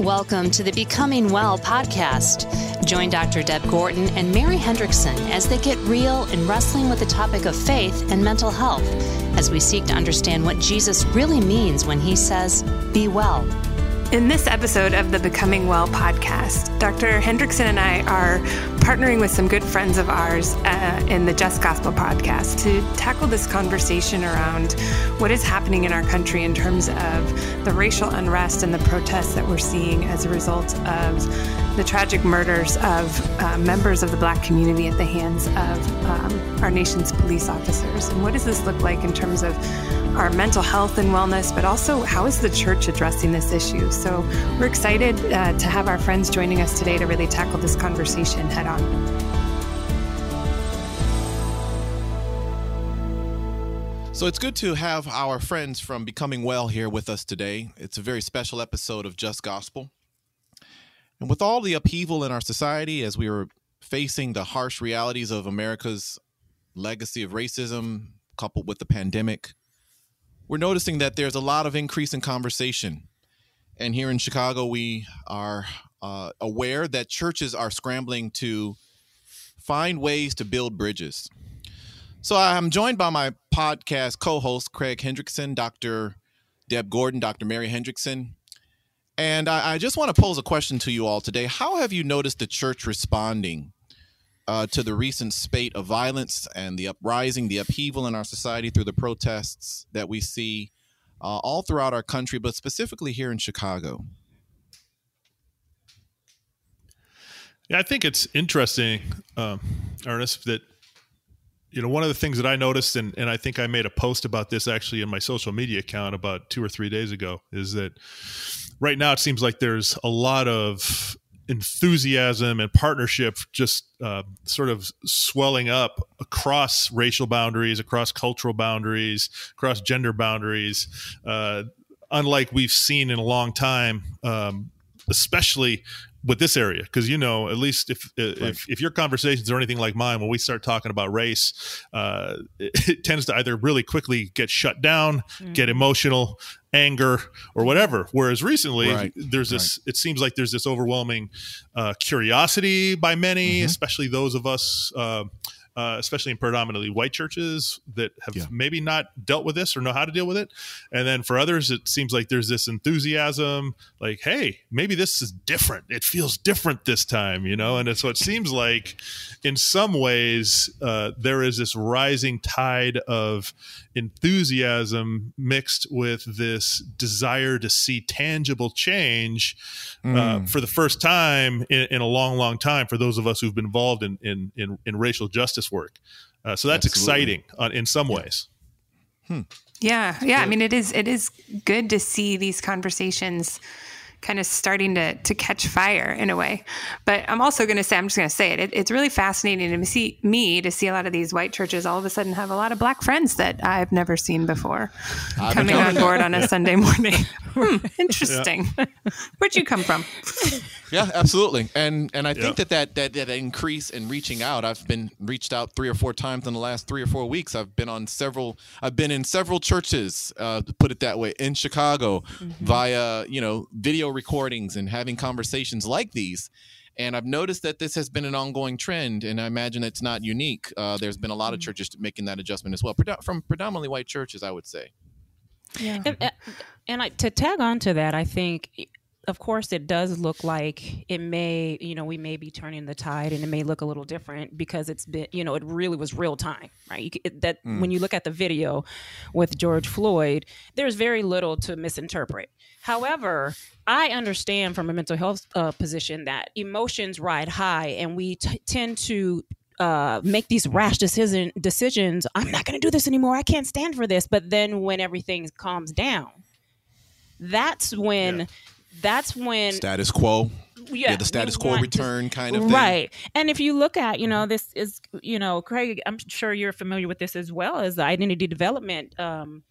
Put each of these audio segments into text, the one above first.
Welcome to the Becoming Well podcast. Join Dr. Deb Gordon and Mary Hendrickson as they get real in wrestling with the topic of faith and mental health as we seek to understand what Jesus really means when he says, Be well. In this episode of the Becoming Well podcast, Dr. Hendrickson and I are partnering with some good friends of ours uh, in the Just Gospel podcast to tackle this conversation around what is happening in our country in terms of the racial unrest and the protests that we're seeing as a result of the tragic murders of uh, members of the black community at the hands of um, our nation's police officers. And what does this look like in terms of our mental health and wellness, but also how is the church addressing this issue? So we're excited uh, to have our friends joining us today to really tackle this conversation head on. So it's good to have our friends from Becoming Well here with us today. It's a very special episode of Just Gospel. And with all the upheaval in our society as we are facing the harsh realities of America's legacy of racism coupled with the pandemic, we're noticing that there's a lot of increase in conversation. And here in Chicago, we are uh, aware that churches are scrambling to find ways to build bridges. So I'm joined by my podcast co host, Craig Hendrickson, Dr. Deb Gordon, Dr. Mary Hendrickson. And I, I just want to pose a question to you all today. How have you noticed the church responding uh, to the recent spate of violence and the uprising, the upheaval in our society through the protests that we see uh, all throughout our country, but specifically here in Chicago. Yeah, I think it's interesting, um, Ernest, that you know one of the things that I noticed, and and I think I made a post about this actually in my social media account about two or three days ago, is that right now it seems like there's a lot of enthusiasm and partnership just uh, sort of swelling up across racial boundaries, across cultural boundaries, across gender boundaries, uh, unlike we've seen in a long time, um, especially with this area because you know at least if right. if if your conversations are anything like mine when we start talking about race uh, it, it, tends to either really quickly get shut down mm. get emotional anger or whatever whereas recently right. there's this right. it seems like there's this overwhelming uh, curiosity by many mm-hmm. especially those of us uh, uh, especially in predominantly white churches that have yeah. maybe not dealt with this or know how to deal with it. And then for others, it seems like there's this enthusiasm, like, hey, maybe this is different. It feels different this time, you know? And so it seems like in some ways, uh, there is this rising tide of enthusiasm mixed with this desire to see tangible change mm. uh, hmm. for the first time in, in, a long, long time for those of us who've been involved in, in, in, in racial justice work. Uh, so that's Absolutely. exciting uh, in some ways. Hmm. Yeah, yeah. I mean, it is it is good to see these conversations kind of starting to to catch fire in a way. But I'm also going to say, I'm just going to say it, it, It's really fascinating to see me to see a lot of these white churches all of a sudden have a lot of black friends that I've never seen before coming on board on a Sunday morning. hmm, interesting. Yeah. Where'd you come from? Yeah, absolutely. And and I think that, that that that increase in reaching out, I've been reached out three or four times in the last three or four weeks. I've been on several. I've been in several churches, uh, to put it that way, in Chicago, mm-hmm. via you know video recordings and having conversations like these. And I've noticed that this has been an ongoing trend, and I imagine it's not unique. Uh, there's been a lot of mm-hmm. churches making that adjustment as well, from predominantly white churches, I would say. Yeah. And, and I, to tag on to that, I think of course it does look like it may you know we may be turning the tide and it may look a little different because it's been you know it really was real time right? It, that mm. when you look at the video with george floyd there's very little to misinterpret. However i understand from a mental health uh, position that emotions ride high and we t- tend to uh, make these rash decision decisions. I'm not going to do this anymore. I can't stand for this. But then when everything calms down that's when yeah that's when status quo yeah, yeah, the status quo return to, kind of thing. Right. And if you look at, you know, this is, you know, Craig, I'm sure you're familiar with this as well as the identity development um,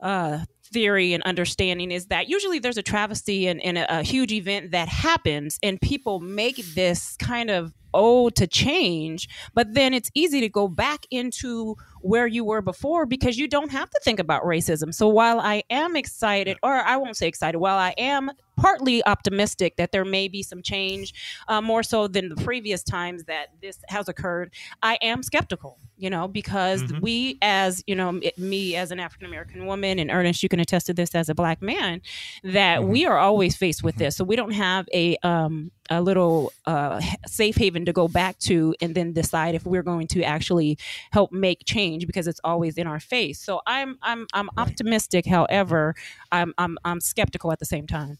uh, theory and understanding is that usually there's a travesty and, and a, a, huge event that happens and people make this kind of ode to change but then it's easy to go back into where you were before because you don't have to think about racism. So while I am excited, or I won't say excited, while I am partly optimistic that there may be some change, uh, more so than the previous times that this has occurred, I am skeptical, you know, because mm-hmm. we, as, you know, it, me as an African American woman, and Ernest, you can attest to this as a black man, that mm-hmm. we are always faced with this. So we don't have a, um, a little uh, safe haven to go back to and then decide if we're going to actually help make change because it's always in our face. So I'm I'm I'm right. optimistic. However, I'm I'm I'm skeptical at the same time.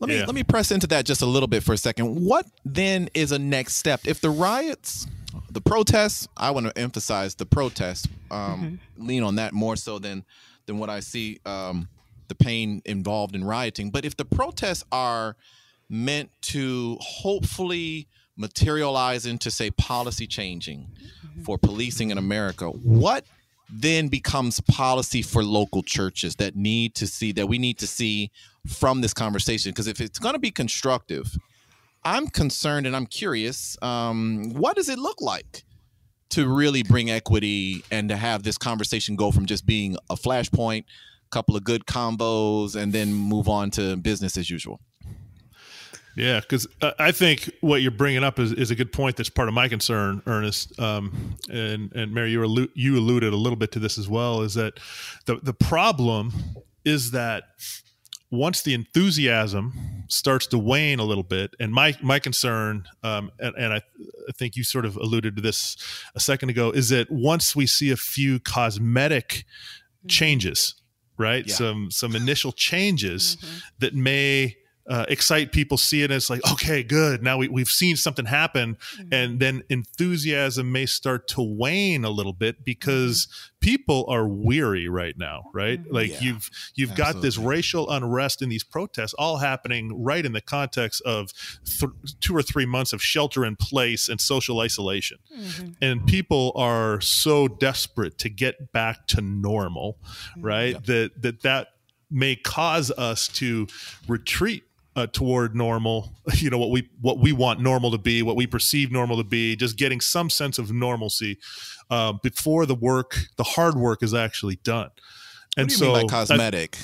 Let me yeah. let me press into that just a little bit for a second. What then is a next step if the riots, the protests? I want to emphasize the protests. Um, mm-hmm. Lean on that more so than than what I see um, the pain involved in rioting. But if the protests are meant to hopefully materialize into say policy changing mm-hmm. for policing in America, what then becomes policy for local churches that need to see that we need to see from this conversation because if it's going to be constructive i'm concerned and i'm curious um, what does it look like to really bring equity and to have this conversation go from just being a flashpoint a couple of good combos and then move on to business as usual yeah, because uh, I think what you're bringing up is, is a good point. That's part of my concern, Ernest. Um, and and Mary, you allu- you alluded a little bit to this as well. Is that the the problem is that once the enthusiasm starts to wane a little bit, and my my concern, um, and, and I, I think you sort of alluded to this a second ago, is that once we see a few cosmetic mm-hmm. changes, right, yeah. some some initial changes mm-hmm. that may uh, excite people see it as like okay good now we, we've seen something happen mm-hmm. and then enthusiasm may start to wane a little bit because mm-hmm. people are weary right now right mm-hmm. like yeah. you've you've Absolutely. got this racial unrest in these protests all happening right in the context of th- two or three months of shelter in place and social isolation mm-hmm. and people are so desperate to get back to normal mm-hmm. right that that that may cause us to retreat uh, toward normal you know what we what we want normal to be what we perceive normal to be just getting some sense of normalcy uh, before the work the hard work is actually done. And so by cosmetic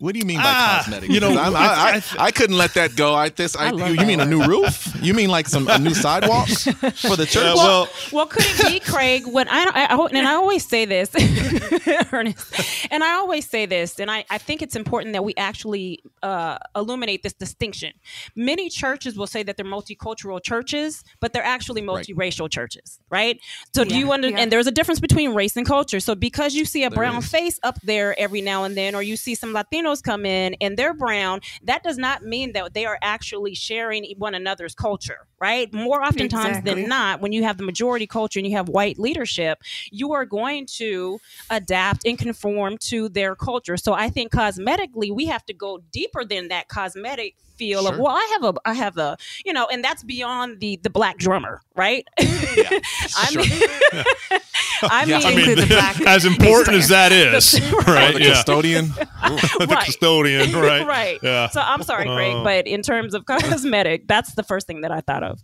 what do you mean by ah, cosmetic? You know, I, I, I, couldn't let that go. I this I, you, you, mean a new roof? You mean like some a new sidewalks for the church? well, well, could it be, Craig? When I, I and I always say this, Ernest, and I always say this, and I, I think it's important that we actually uh, illuminate this distinction. Many churches will say that they're multicultural churches, but they're actually multiracial right. churches, right? So yeah, do you understand? Yeah. And there's a difference between race and culture. So because you see a brown face up there every now and then, or you see some Latino Latinos come in and they're brown, that does not mean that they are actually sharing one another's culture, right? More oftentimes exactly. than not, when you have the majority culture and you have white leadership, you are going to adapt and conform to their culture. So I think cosmetically, we have to go deeper than that cosmetic feel sure. of well i have a i have a you know and that's beyond the the black drummer right yeah, i sure. mean I mean, I mean black, as important as that is the, right the yeah. custodian the right. custodian right right yeah so i'm sorry Craig uh, but in terms of cosmetic that's the first thing that i thought of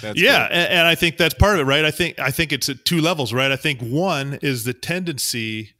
that's yeah, and, and, I think that's part of it, right? I think I think it's at two levels, right? I think one is the tendency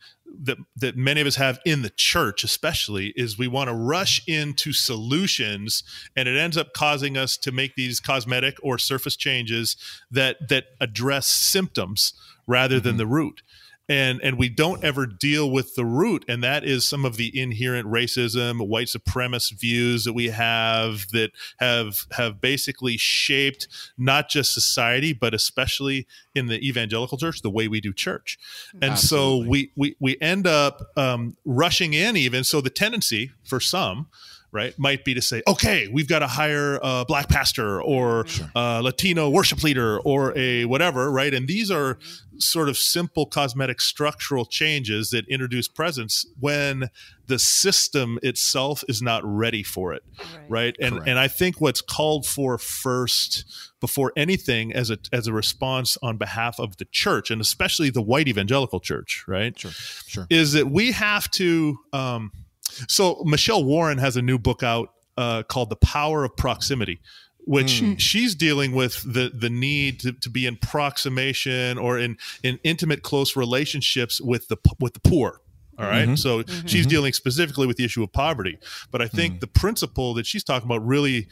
that that many of us have in the church especially is we want to rush into solutions and it ends up causing us to make these cosmetic or surface changes that that address symptoms rather mm-hmm. than the root and and we don't ever deal with the root and that is some of the inherent racism white supremacist views that we have that have have basically shaped not just society but especially in the evangelical church the way we do church and Absolutely. so we we we end up um, rushing in even so the tendency for some right, might be to say, okay, we've got to hire a black pastor or sure. a Latino worship leader or a whatever, right? And these are sort of simple cosmetic structural changes that introduce presence when the system itself is not ready for it right, right? and Correct. and i think what's called for first before anything as a as a response on behalf of the church and especially the white evangelical church right sure sure is that we have to um, so Michelle Warren has a new book out uh, called The Power of Proximity, which mm. she's dealing with the the need to, to be in proximation or in in intimate close relationships with the with the poor all right? mm-hmm. so mm-hmm. she's dealing specifically with the issue of poverty but i think mm. the principle that she's talking about really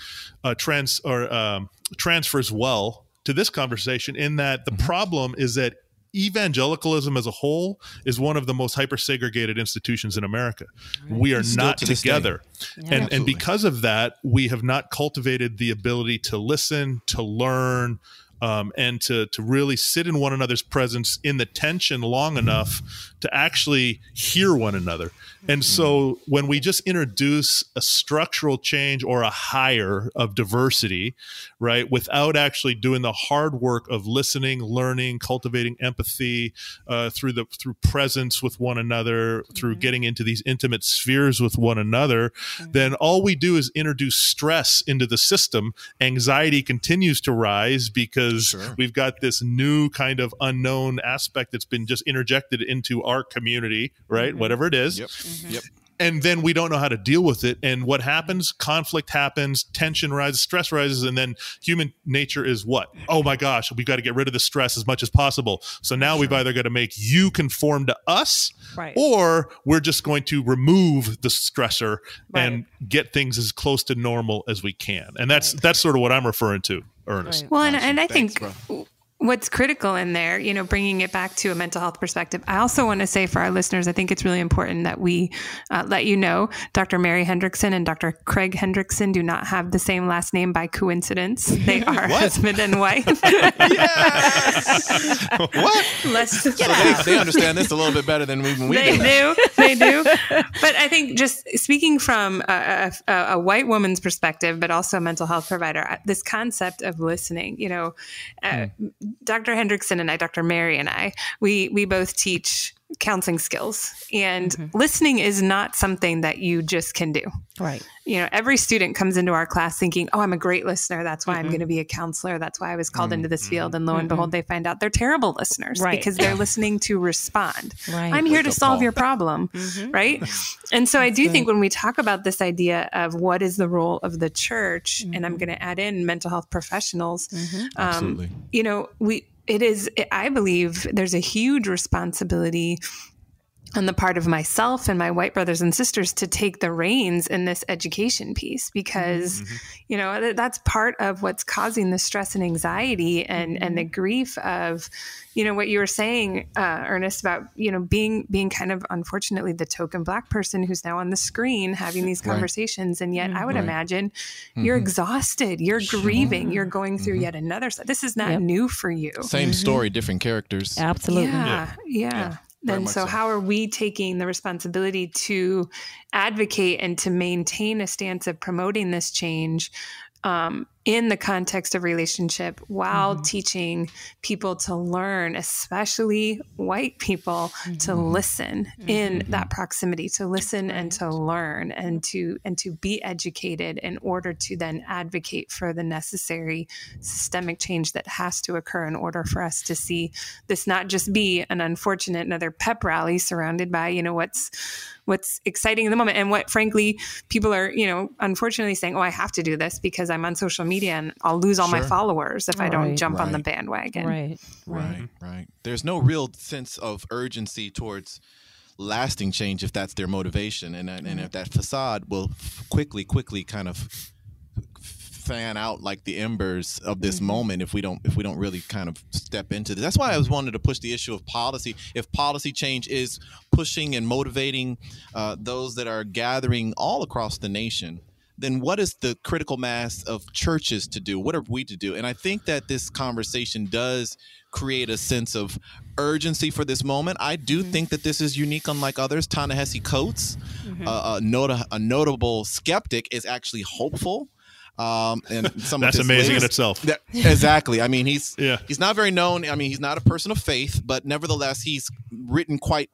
uh, trans or um, transfers well to this conversation in that the mm-hmm. problem is that evangelicalism as a whole is one of the most hyper segregated institutions in America. Right. We are Still not to together. Yeah. And and because of that, we have not cultivated the ability to listen, to learn, um, and to to really sit in one another's presence in the tension long enough to actually hear one another. And so when we just introduce a structural change or a hire of diversity, right, without actually doing the hard work of listening, learning, cultivating empathy uh, through the through presence with one another, through mm-hmm. getting into these intimate spheres with one another, mm-hmm. then all we do is introduce stress into the system. Anxiety continues to rise because sure. we've got this new kind of unknown aspect that's been just interjected into our community, right? Mm-hmm. Whatever it is. Yep. Mm-hmm. Yep and then we don't know how to deal with it and what happens conflict happens tension rises stress rises and then human nature is what oh my gosh we've got to get rid of the stress as much as possible so now sure. we've either got to make you conform to us right. or we're just going to remove the stressor right. and get things as close to normal as we can and that's right. that's sort of what i'm referring to ernest well and, and i Thanks, think bro what's critical in there, you know, bringing it back to a mental health perspective. I also want to say for our listeners, I think it's really important that we uh, let you know Dr. Mary Hendrickson and Dr. Craig Hendrickson do not have the same last name by coincidence. They are husband and wife. yes. what? Let's so they, they, understand this a little bit better than even we they do. do. They do. But I think just speaking from a, a, a white woman's perspective, but also a mental health provider, uh, this concept of listening, you know, uh, hmm. Dr. Hendrickson and I, Dr. Mary and I, we we both teach counseling skills and mm-hmm. listening is not something that you just can do. Right. You know, every student comes into our class thinking, "Oh, I'm a great listener. That's why mm-hmm. I'm going to be a counselor. That's why I was called mm-hmm. into this field." And lo and behold, they find out they're terrible listeners right. because they're listening to respond. Right. I'm here to solve your problem, mm-hmm. right? And so I do good. think when we talk about this idea of what is the role of the church, and I'm mm-hmm. going to add in mental health professionals, mm-hmm. um, you know, we it is, I believe there's a huge responsibility on the part of myself and my white brothers and sisters to take the reins in this education piece because mm-hmm. you know that's part of what's causing the stress and anxiety and mm-hmm. and the grief of you know what you were saying uh, ernest about you know being being kind of unfortunately the token black person who's now on the screen having these conversations right. and yet i would right. imagine mm-hmm. you're exhausted you're sure. grieving you're going through mm-hmm. yet another this is not yep. new for you same mm-hmm. story different characters absolutely yeah, yeah. yeah. Then, so, so, how are we taking the responsibility to advocate and to maintain a stance of promoting this change um, in the context of relationship while mm-hmm. teaching people to learn, especially white people, mm-hmm. to listen mm-hmm. in that proximity, to listen right. and to learn and to and to be educated in order to then advocate for the necessary systemic change that has to occur in order for us to see this not just be an unfortunate another pep rally surrounded by, you know, what's what's exciting in the moment and what frankly people are you know unfortunately saying oh i have to do this because i'm on social media and i'll lose all sure. my followers if right. i don't jump right. on the bandwagon right. right right right there's no real sense of urgency towards lasting change if that's their motivation and, and if that facade will quickly quickly kind of fan out like the embers of this mm-hmm. moment if we don't if we don't really kind of step into this. That's why I was wanting to push the issue of policy. If policy change is pushing and motivating uh, those that are gathering all across the nation, then what is the critical mass of churches to do? What are we to do? And I think that this conversation does create a sense of urgency for this moment. I do mm-hmm. think that this is unique, unlike others. Ta-Nehisi Coates, mm-hmm. uh, a, not- a notable skeptic, is actually hopeful um, and some that's amazing latest, in itself. That, exactly. I mean, he's yeah. he's not very known. I mean, he's not a person of faith, but nevertheless, he's written quite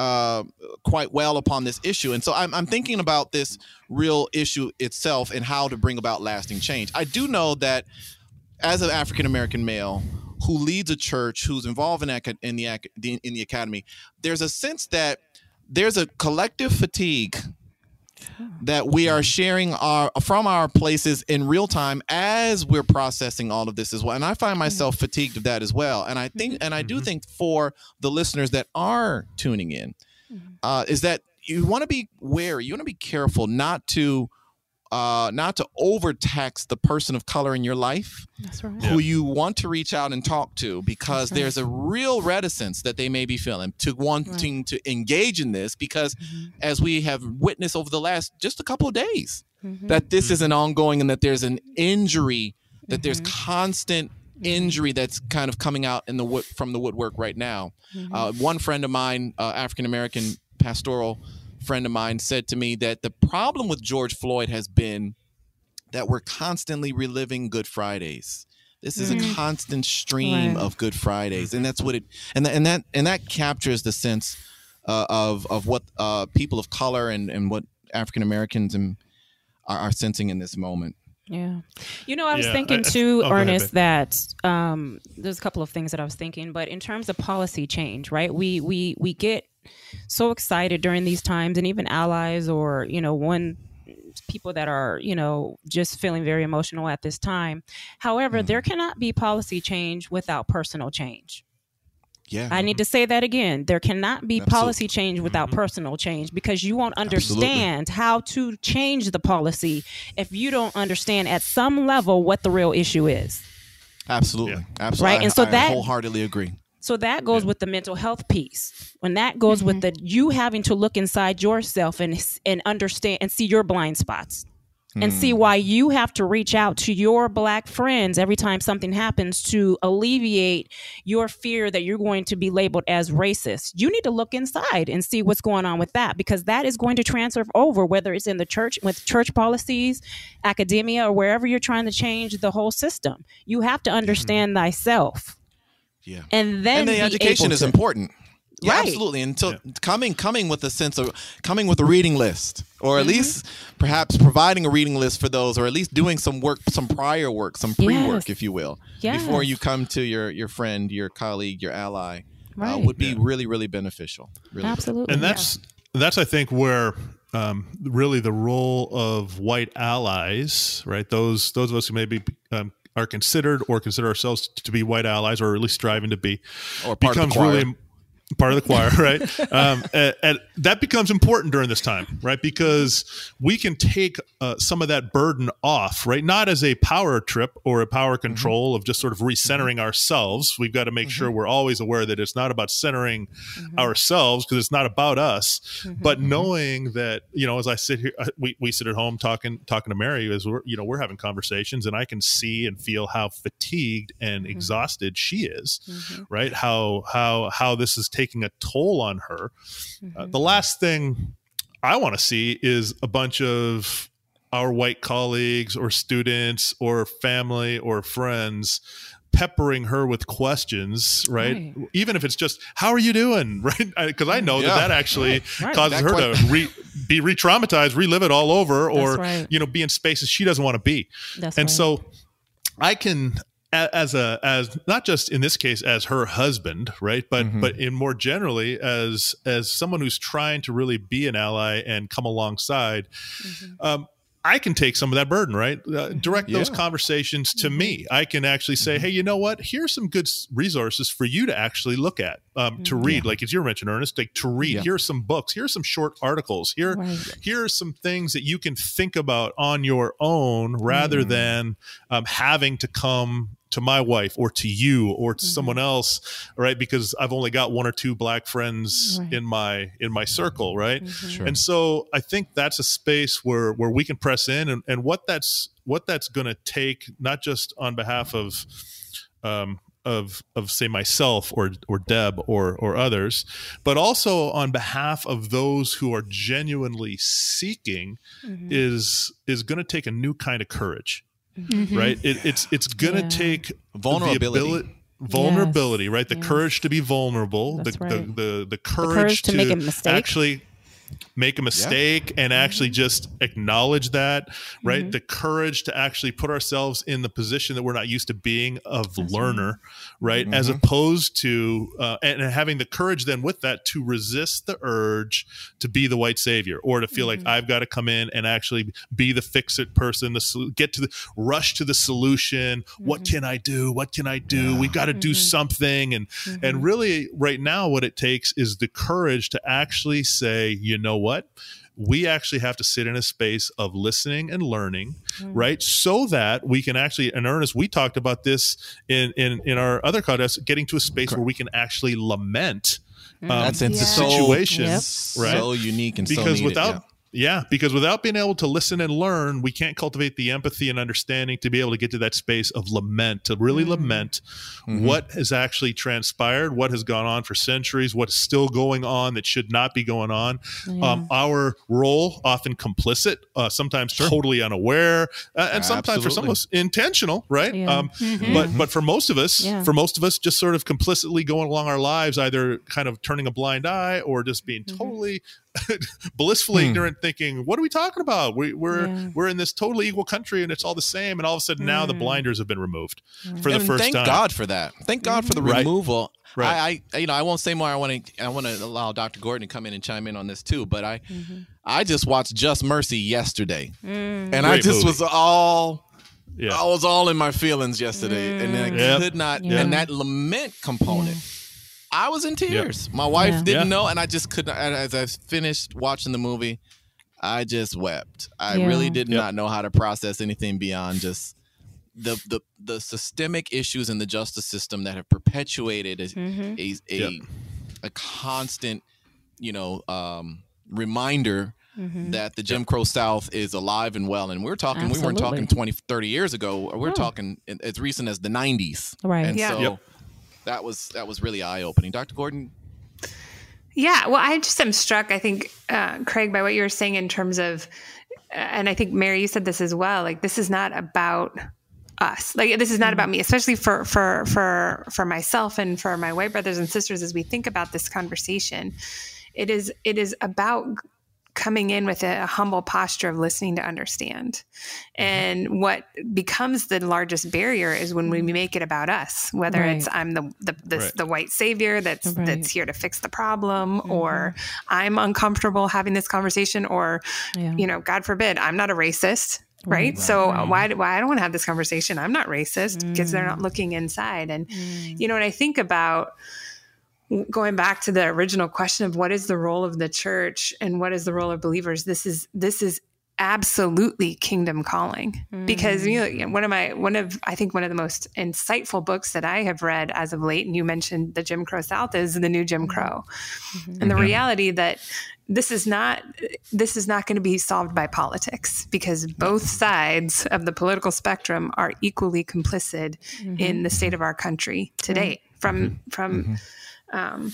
uh, quite well upon this issue. And so I'm, I'm thinking about this real issue itself and how to bring about lasting change. I do know that as an African American male who leads a church, who's involved in, in the in the academy, there's a sense that there's a collective fatigue that we are sharing our from our places in real time as we're processing all of this as well. And I find mm-hmm. myself fatigued of that as well. And I think, and I do mm-hmm. think for the listeners that are tuning in, mm-hmm. uh, is that you want to be wary, you want to be careful not to uh, not to overtax the person of color in your life That's right. who you want to reach out and talk to because right. there's a real reticence that they may be feeling to wanting to engage in this because Mm-hmm. as we have witnessed over the last just a couple of days Mm-hmm. that this is an ongoing and that there's an injury that there's Mm-hmm. constant injury that's kind of coming out in the wood from the woodwork right now Mm-hmm. uh, one friend of mine uh, african american pastoral friend of mine said to me that the problem with george floyd has been that we're constantly reliving good fridays this is a constant stream. Right. of good fridays and that's what it and, th- and that and that captures the sense uh, of of what uh, people of color and and what african americans and are, are sensing in this moment Yeah. You know, I was Yeah, thinking I- I- too, oh, ahead, Ernest, that um, there's a couple of things that I was thinking, but in terms of policy change, right? We we we get so excited during these times, and even allies or you know one people that are you know just feeling very emotional at this time. However, mm-hmm. there cannot be policy change without personal change. yeah I need to say that again. There cannot be Absolutely. policy change without mm-hmm. personal change because you won't understand how to change the policy if you don't understand at some level what the real issue is. absolutely Yeah. absolutely Right, and so I, I that- wholeheartedly agree So that goes with the mental health piece. When that goes with mm-hmm. the you having to look inside yourself and and understand and see your blind spots. And see mm. why you have to reach out to your black friends every time something happens to alleviate your fear that you're going to be labeled as racist. You need to look inside and see what's going on with that because that is going to transfer over, whether it's in the church with church policies, academia, or wherever you're trying to change the whole system. You have to mm-hmm. understand thyself. Yeah And then and the education is to- important yeah, Right. absolutely Until so coming coming with a sense of coming with a reading list or at least perhaps providing a reading list for those or at least doing some work some prior work some pre-work Yes. if you will before you come to your your friend your colleague your ally uh, Right. would be really really beneficial really Absolutely. and that's that's I think where um, really the role of white allies, right? Those those of us who maybe um, are considered or consider ourselves to be white allies, or at least striving to be, Or part of the becomes really part of the choir, right? um, that becomes important during this time, right? Because we can take uh, some of that burden off, right? Not as a power trip or a power Mm-hmm. control of just sort of recentering ourselves. We've got to make sure we're always aware that it's not about centering ourselves because it's not about us, but knowing that you know, as I sit here, uh, we, we sit at home talking talking to Mary as we're you know we're having conversations, and I can see and feel how fatigued and exhausted she is, right? How how how this is taking a toll on her. Uh, the last thing I want to see is a bunch of our white colleagues or students or family or friends peppering her with questions, right? Right. Even if it's just, how are you doing? Right. Because I know Yeah. that that actually Right. causes That her to re, be re traumatized, relive it all over, or, right. you know, be in spaces she doesn't want to be. That's and right. so I can, a- as a, as not just in this case as her husband, right. But, Mm-hmm. but in more generally as, as someone who's trying to really be an ally and come alongside, Mm-hmm. um, I can take some of that burden, right? Uh, direct those conversations to Mm-hmm. me. I can actually say, hey, you know what? Here's some good resources for you to actually look at, um, to read. Like as you mentioned, Ernest, like to read. Yeah. Here's some books. Here's some short articles. Here, Right. here are some things that you can think about on your own rather than um, having to come to my wife or to you or to someone mm-hmm. else right? Because i've only got one or two black friends Right. in my in my circle right? Mm-hmm. Sure. and so i think that's a space where where we can press in and, and what that's what that's going to take not just on behalf of um of of say myself or or Deb or or others, but also on behalf of those who are genuinely seeking mm-hmm. is is going to take a new kind of courage, Mm-hmm. right? It, it's it's going to Yeah. take Vulnerability. the ability, vulnerability, right? The Yes. courage to be vulnerable, the, right. the the the courage, courage to make a mistake. actually make a mistake and actually mm-hmm. just acknowledge that, right? Mm-hmm. The courage to actually put ourselves in the position that we're not used to being of learner, right? As mm-hmm. opposed to, uh, and having the courage then with that to resist the urge to be the white savior or to feel like mm-hmm. I've got to come in and actually be the fix it person, the sol- get to the rush to the solution. What can I do? What can I do? We've got to do something. And, and really right now, what it takes is the courage to actually say, you know what? We actually have to sit in a space of listening and learning, right? So that we can actually, in earnest, we talked about this in in, in our other contest, getting to a space where we can actually lament um, That's the So- situation, Yep. right? So unique and so because needed, without yeah. Yeah. because without being able to listen and learn we can't cultivate the empathy and understanding to be able to get to that space of lament to really lament Mm-hmm. what has actually transpired what has gone on for centuries what's still going on that should not be going on um, our role often complicit uh, sometimes totally unaware uh, and sometimes for some of us intentional right Yeah. um, but but for most of us Yeah. for most of us just sort of complicitly going along our lives either kind of turning a blind eye or just being totally blissfully hmm. ignorant thinking what are we talking about we, we're Yeah. we're in this totally equal country and it's all the same and all of a sudden now the hmm. blinders have been removed for the and first thank time thank God for that. Thank God for the Right. removal. Right. I, I, you know, I won't say more. I want to, I want to allow Dr. Gordon to come in and chime in on this too. But I, mm-hmm. I just watched Just Mercy yesterday, mm. and I just movie. was all, yeah I was all in my feelings yesterday, and I mm. Yep. could not. Yeah. And that lament component, I was in tears. My wife Yeah. didn't Yeah. know, and I just couldn't. As I finished watching the movie, I just wept. I Yeah. really did Yep. not know how to process anything beyond just the the the systemic issues in the justice system that have perpetuated a Mm-hmm. a, a, Yep. a constant, you know, um, reminder Mm-hmm. that the Jim Crow South is alive and well. And we're talking, we weren't talking Absolutely. 20, 30 years ago. We're No. talking as recent as the 90s. Right. And Yeah. so Yep. That was that was really eye opening. Dr. Gordon, Yeah, well, I just am struck. I think, uh, Craig, by what you were saying in terms of, uh, and I think Mary, you said this as well. Like, this is not about us. Like, this is not about me, especially for for for for myself and for my white brothers and sisters. As we think about this conversation, it is it is about coming in with a, humble posture of listening to understand. Mm-hmm. And what becomes the largest barrier is when we mm-hmm. make it about us, whether Right. it's I'm the the, the, Right. the white savior that's Right. that's here to fix the problem, mm-hmm. or I'm uncomfortable having this conversation, or Yeah. you know, God forbid, I'm not a racist. Right. So uh, why, why I don't want to have this conversation? I'm not racist because they're not mm. looking inside. And, mm. you know, when I think about going back to the original question of what is the role of the church and what is the role of believers this is this is absolutely kingdom calling. Mm. Because you know one of my one of i think one of the most insightful books that i have read as of late and you mentioned the jim crow south is the new jim mm-hmm. crow. Mm-hmm. And the reality that this is not this is not going to be solved by politics because mm-hmm. both sides of the political spectrum are equally complicit in the state of our country to date from from um,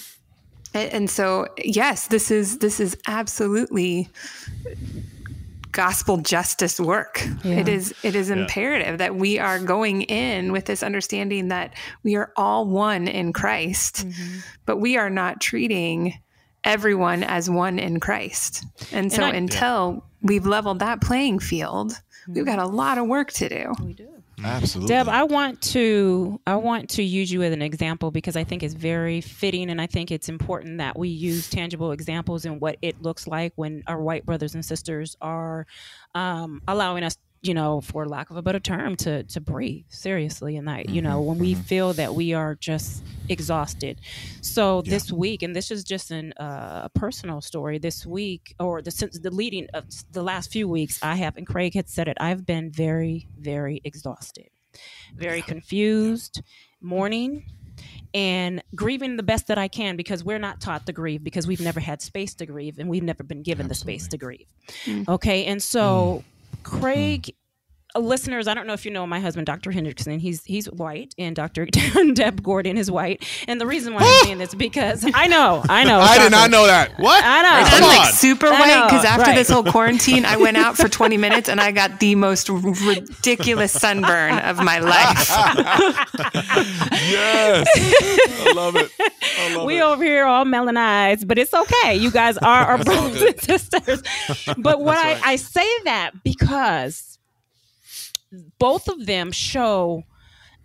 and, and so yes this is this is absolutely gospel justice work. Yeah. it is it is imperative that we are going in with this understanding that we are all one in christ but we are not treating everyone as one in christ. And so I- until we've leveled that playing field we've got a lot of work to do. We do. Absolutely. Deb, I want to I want to use you as an example because I think it's very fitting and I think it's important that we use tangible examples in what it looks like when our white brothers and sisters are um, allowing us, you know, for lack of a better term, to to breathe seriously and that, you know, mm-hmm, when we mm-hmm. feel that we are just exhausted. So this week, and this is just an, uh, a personal story. This week, or the since the leading of the last few weeks, I have, and Craig had said it. I've been very, very exhausted, very confused, mourning, and grieving the best that I can because we're not taught to grieve because we've never had space to grieve and we've never been given the space to grieve. Mm. Okay, and so mm. Craig Uh, listeners, I don't know if you know my husband, Dr. Hendrickson. He's he's white, and Dr. Deb Gordon is white. And the reason why I'm saying this because I know, I know. I did not know that. What? I know. I'm Come like super I white because after right. this whole quarantine, I went out for 20 minutes and I got the most ridiculous sunburn of my life. Yes. I love it. I love it. we it. over here all melanized, but it's okay. You guys are our brothers and sisters. But what I, I say that because both of them show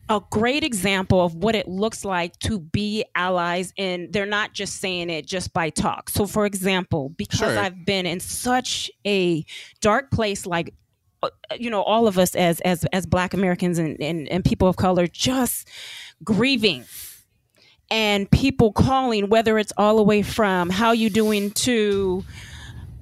a great example of what it looks like to be allies and they're not just saying it just by talk. So for example, because Sure. I've been in such a dark place like uh, you know all of us as as as black americans and, and and people of color just grieving and people calling whether it's all the way from how you doing to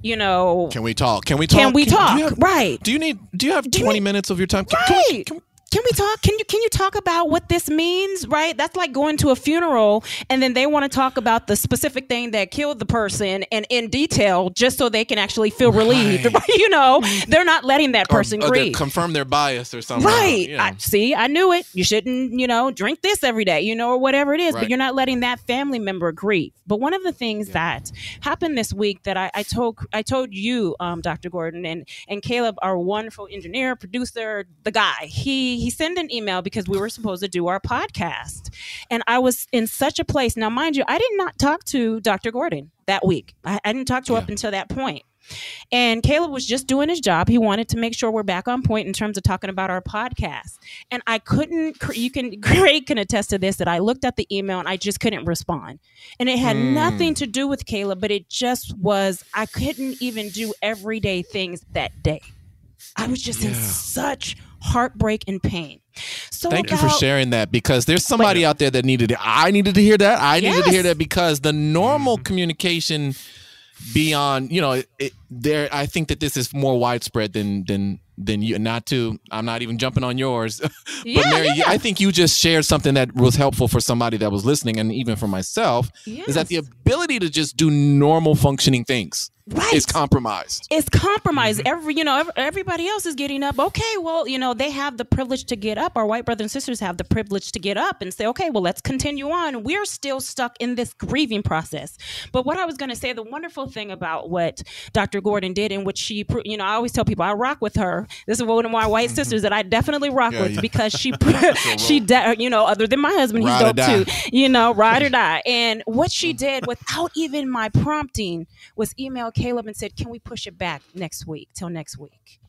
you know Can we talk? Can we talk? can we do talk you have- right Do you need? Do you have you twenty need- minutes of your time? Can, can we- Right. can we- can we talk can you can you talk about what this means right that's like going to a funeral and then they want to talk about the specific thing that killed the person and in detail just so they can actually feel relieved Right. right. you know they're not letting that person or, or grieve confirm their bias or something. Right. You know. I, see, I knew it. You shouldn't, you know, drink this every day, you know, or whatever it is, Right. but you're not letting that family member grieve. But one of the things that happened this week that I, I told I told you, um, Dr. Gordon and and Caleb, our wonderful engineer, producer, the guy, he he sent an email because we were supposed to do our podcast. And I was in such a place. Now, mind you, I did not talk to Dr. Gordon that week. I, I didn't talk to her up until that point. And Caleb was just doing his job. He wanted to make sure we're back on point in terms of talking about our podcast. And I couldn't, you can, Craig can attest to this, that I looked at the email and I just couldn't respond. And it had hmm. nothing to do with Caleb, but it just was, I couldn't even do everyday things that day. I was just in such heartbreak and pain. So Thank you for sharing that because there's somebody out there that needed it. I needed to hear that. I needed to hear that because the normal mm-hmm. communication beyond, you know, it, it, there. I think that this is more widespread than than than you. Not to, I'm not even jumping on yours, but Yeah, Mary, yeah. I think you just shared something that was helpful for somebody that was listening, and even for myself, is that the ability to just do normal functioning things Right. is compromised. it's compromised. Mm-hmm. Every you know, ev- everybody else is getting up. Okay, well, you know, they have the privilege to get up. Our white brothers and sisters have the privilege to get up and say, okay, well, let's continue on. We're still stuck in this grieving process. But what I was going to say, the wonderful thing about what Dr. Gordon did, in which she, you know, I always tell people I rock with her. This is one of my white mm-hmm. sisters that I definitely rock Yeah, with yeah. because she, she, de- you know, other than my husband, he's Ride or dope too. You know, ride or die. And what she did without even my prompting was email Caleb and said, "Can we push it back next week till next week?"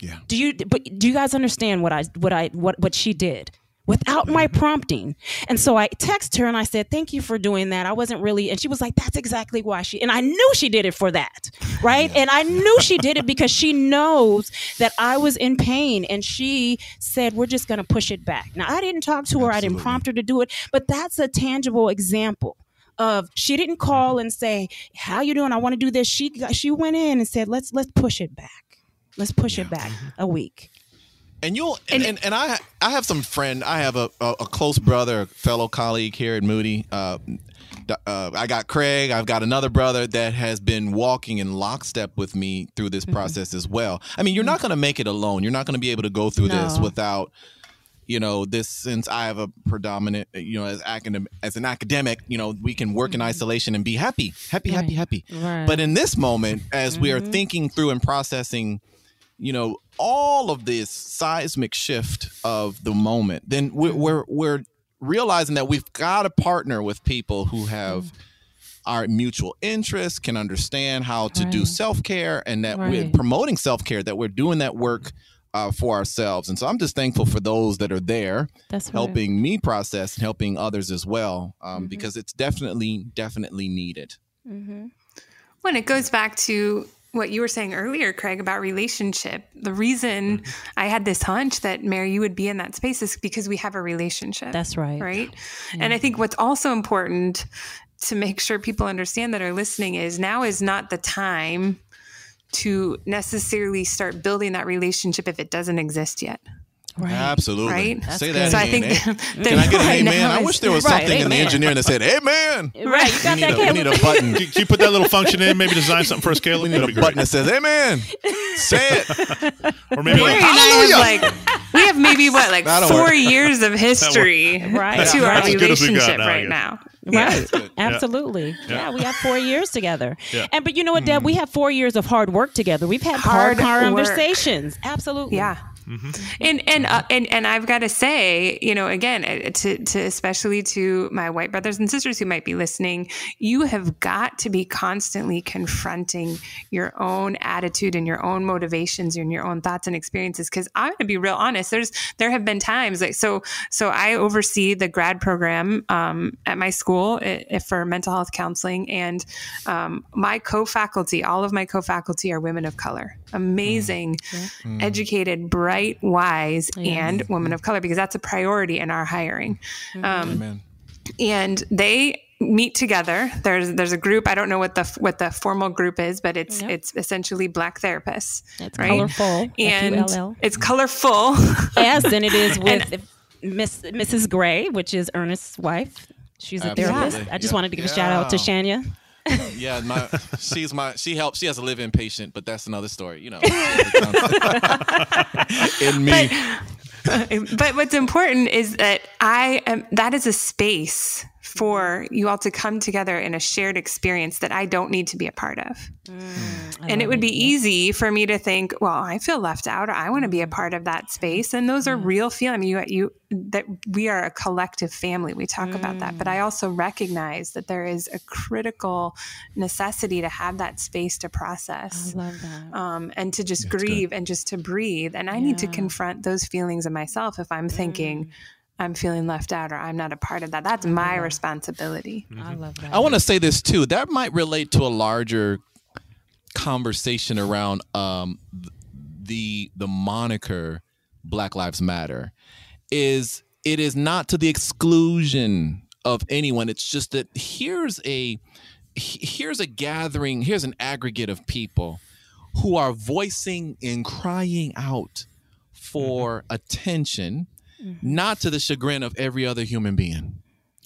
Yeah. Do you but do you guys understand what I what I what what she did? Without my mm-hmm. prompting. And so I text her and I said, Thank you for doing that. I wasn't really and she was like, That's exactly why she and I knew she did it for that. Right. And I knew she did it because she knows that I was in pain. And she said, We're just gonna push it back. Now I didn't talk to her, I didn't prompt her to do it, but that's a tangible example of she didn't call and say how you doing i want to do this she got, she went in and said let's let's push it back let's push it back a week And you'll and, and, and I I have some friend. I have a, a, a close brother, a fellow colleague here at Moody. Uh, uh, I got Craig. I've got another brother that has been walking in lockstep with me through this process as well. I mean, you're not going to make it alone. You're not going to be able to go through this without, you know, this. Since I have a predominant, you know, as academic as an academic, you know, we can work in mm-hmm. isolation and be happy, happy, happy, Right. happy. Right. But in this moment, as we are mm-hmm. thinking through and processing you know all of this seismic shift of the moment then we're mm-hmm. we're, we're realizing that we've got to partner with people who have our mutual interests can understand how to do self-care and that we're promoting self-care that we're doing that work uh, for ourselves and so i'm just thankful for those that are there that's helping me process and helping others as well um, because it's definitely definitely needed mm-hmm. When it goes back to what you were saying earlier, Craig, about relationship, the reason I had this hunch that Mary, you would be in that space is because we have a relationship. that's right right? And I think what's also important to make sure people understand that are listening is now is not the time to necessarily start building that relationship if it doesn't exist yet. Right. Absolutely. Right? That's Say that So I think eh? there's- Can I get an Right, amen? I wish there was right, something in the amen. engineering that said amen. Right. You got We that need, a, we need a button. Can you put that little function in? Maybe design something for us, Caleb. We need That'd a button that says amen. Say it. Or maybe Mary like, Hallelujah! like we have maybe what like That'll four work. years of history Right. to Yeah. our That's as good as we got relationship now, right yeah. now. Right. good. Absolutely. Yeah. we have four years together. Yeah. And but you know what, Deb? We have four years of hard work together. We've had hard, Hard work. conversations. Absolutely. Yeah. And and uh, and and I've got to say, you know, again, uh, to to especially to my white brothers and sisters who might be listening, you have got to be constantly confronting your own attitude and your own motivations and your own thoughts and experiences. Because I'm going to be real honest. There's there have been times like so so I oversee the grad program um, at my school uh, for mental health counseling, and um, my co-faculty, all of my co-faculty are women of color, Mm. amazing, mm. educated, bright, wise, and mm-hmm. women of color because that's a priority in our hiring. Mm-hmm. Um, Amen. and they meet together. There's there's a group. I don't know what the what the formal group is, but it's Yep. it's essentially black therapists. It's right? colorful. and F-U-L-L. it's colorful. Yes, and it is with Miss Mrs. Gray, which is Ernest's wife. She's a Absolutely. therapist. I just Yeah. wanted to give a shout out to Shania. Yeah, my she's my she helps. She has a live-in patient, but that's another story. You know, in me. but what's important is that I am that is a space for you all to come together in a shared experience that I don't need to be a part of. Mm. and it would be easy for me to think, well, I feel left out or I want to be a part of that space. And those are mm. real feelings. I mean, you, you, that we are a collective family. We talk about that, but I mm. also recognize that there is a critical necessity to have that space to process I love that. um, and to just grieve and just to breathe. And I need to confront those feelings in myself if I'm thinking I'm feeling left out or I'm not a part of that. That's my responsibility. I love that. I want to say this too. That might relate to a larger conversation around um, the the moniker Black Lives Matter. Is it is not to the exclusion of anyone. It's just that here's a here's a gathering. Here's an aggregate of people who are voicing and crying out for attention, Mm-hmm. not to the chagrin of every other human being.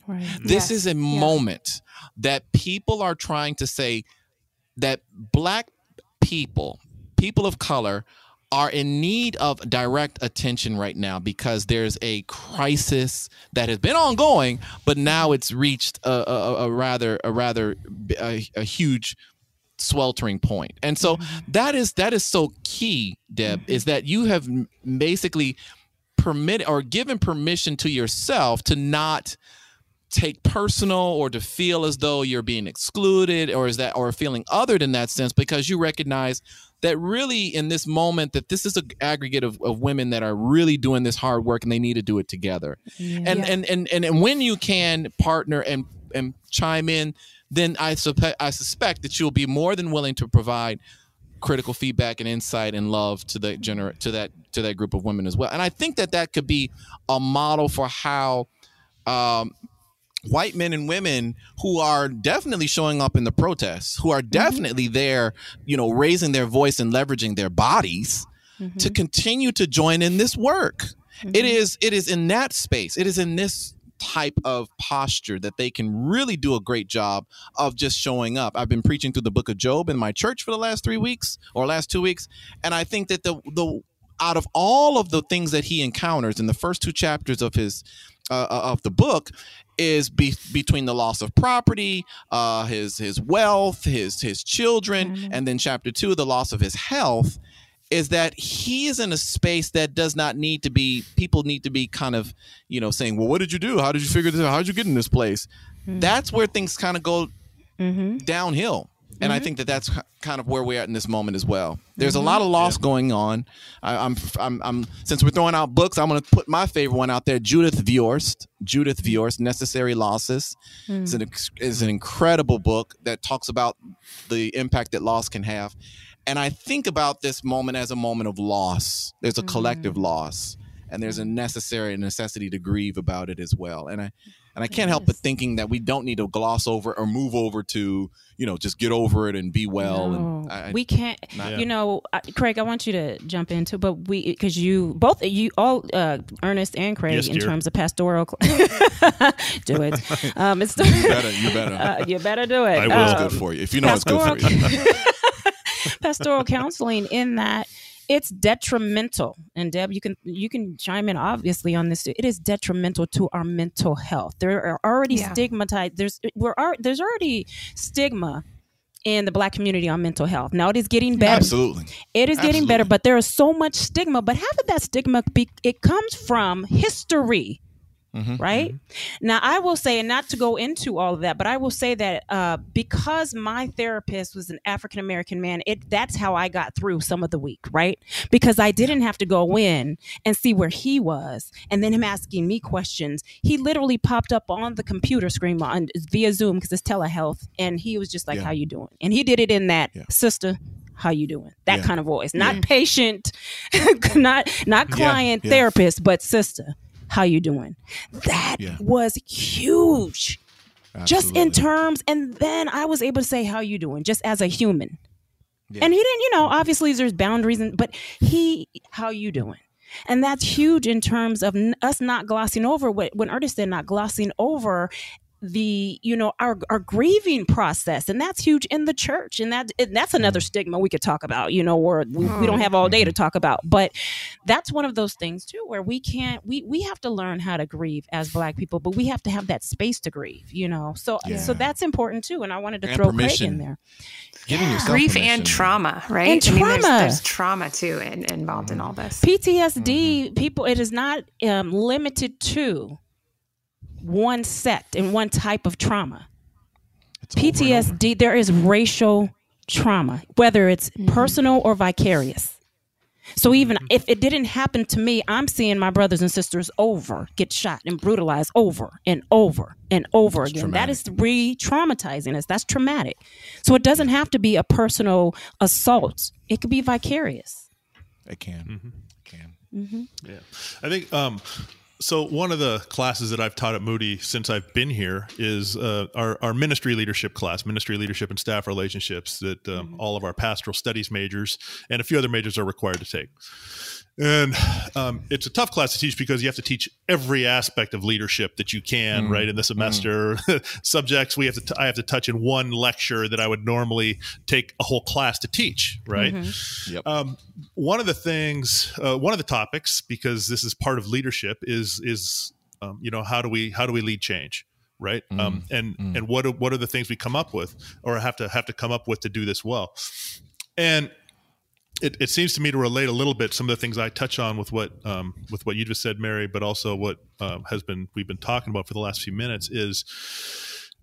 Right. This Yes. is a moment that people are trying to say that black people, people of color, are in need of direct attention right now because there's a crisis that has been ongoing, but now it's reached a, a, a rather a rather a, a huge sweltering point. And so mm-hmm. that is that is so key, Deb, mm-hmm. is that you have basically permitted or given permission to yourself to not take personal or to feel as though you're being excluded or is that or feeling other than that sense because you recognize that really in this moment that this is an aggregate of, of women that are really doing this hard work and they need to do it together. Mm-hmm. And, and and and and when you can partner and and chime in then i suspect i suspect that you'll be more than willing to provide critical feedback and insight and love to the gener- to that to that group of women as well and i think that that could be a model for how um, white men and women who are definitely showing up in the protests, who are mm-hmm. definitely there, you know, raising their voice and leveraging their bodies to mm-hmm. continue to join in this work. It mm-hmm. is it is in that space. It is in this type of posture that they can really do a great job of just showing up. I've been preaching through the book of Job in my church for the last 3 weeks or last 2 weeks, and I think that the the out of all of the things that he encounters in the first two chapters of his uh, of the book is be- between the loss of property, uh, his his wealth, his his children, and then chapter two, the loss of his health. Is that he is in a space that does not need to be. People need to be kind of, you know, saying, "Well, what did you do? How did you figure this out? How did you get in this place?" Hmm. That's where things kind of go mm-hmm. downhill. And I mm-hmm. think that that's kind of where we're at in this moment as well. There's a mm-hmm. lot of loss going on. I, I'm, I'm, I'm, since we're throwing out books, I'm going to put my favorite one out there: Judith Viorst. Judith Viorst, "Necessary Losses." Hmm. It's an ex- is an incredible book that talks about the impact that loss can have. And I think about this moment as a moment of loss. There's a collective loss, and there's a necessary necessity to grieve about it as well. And I, And I can't help but thinking that we don't need to gloss over or move over to, you know, just get over it and be well. No, and I, we can't. not- You know, I- Craig, I want you to jump into, but we because you both you all uh, Ernest and Craig Yes, in dear. terms of pastoral. do it. Um, it's you better, you better. uh, you better do it. I will. it's Um, good for you. If you know it's good for you. pastoral counseling in that it's detrimental. And deb you can you can chime in obviously on this it is detrimental to our mental health. There are already Yeah. stigmatized there's we're there's already stigma in the black community on mental health. Now it is getting better. Absolutely. it is getting better but there is so much stigma. But half of that stigma be, it comes from history Mm-hmm. right now i will say and not to go into all of that but i will say that uh, because my therapist was an african american man it that's how i got through some of the week right because i didn't have to go in and see where he was and then him asking me questions he literally popped up on the computer screen on via zoom because it's telehealth and he was just like Yeah. how you doing and he did it in that Yeah. sister how you doing that Yeah. kind of voice not patient not not Yeah, client yeah. therapist but sister how you doing? That Yeah. was huge. Just in terms and then i was able to say how you doing? Just as a human. Yeah. and he didn't you know obviously there's boundaries and but he how you doing? And that's huge in terms of us not glossing over what when artists are not glossing over the you know our our grieving process and that's huge in the church and that and that's another mm. stigma we could talk about you know or we, we don't mm. have all day to mm-hmm. talk about but that's one of those things too where we can't we we have to learn how to grieve as black people but we have to have that space to grieve you know so Yeah. so that's important too and i wanted to And throw Craig in there Giving yourself Grief permission. and trauma, right? And I mean, there's, trauma. there's trauma too in, involved in all this. PTSD, mm-hmm. people, it is not um, limited to one sect and one type of trauma. It's over and over. PTSD, there is racial trauma, whether it's mm-hmm. personal or vicarious. So even mm-hmm. if it didn't happen to me, I'm seeing my brothers and sisters over get shot and brutalized over and over and over again. That is re-traumatizing us. That's traumatic. So it doesn't have to be a personal assault. It could be vicarious. It can. Mm-hmm. It can. Yeah, I think um, so. One of the classes that I've taught at Moody since I've been here is uh, our our ministry leadership class, ministry leadership and staff relationships that um, all of our pastoral studies majors and a few other majors are required to take. And um, it's a tough class to teach because you have to teach every aspect of leadership that you can, right, in the semester. Subjects we have to t- I have to touch in one lecture that I would normally take a whole class to teach, right? Yep. Um, one of the things, uh, one of the topics, because this is part of leadership, is is um, you know how do we how do we lead change, right? Um, and and what are, what are the things we come up with or have to have to come up with to do this well? And it, it seems to me to relate a little bit some of the things I touch on with what um, with what you just said, Mary, but also what um, has been we've been talking about for the last few minutes is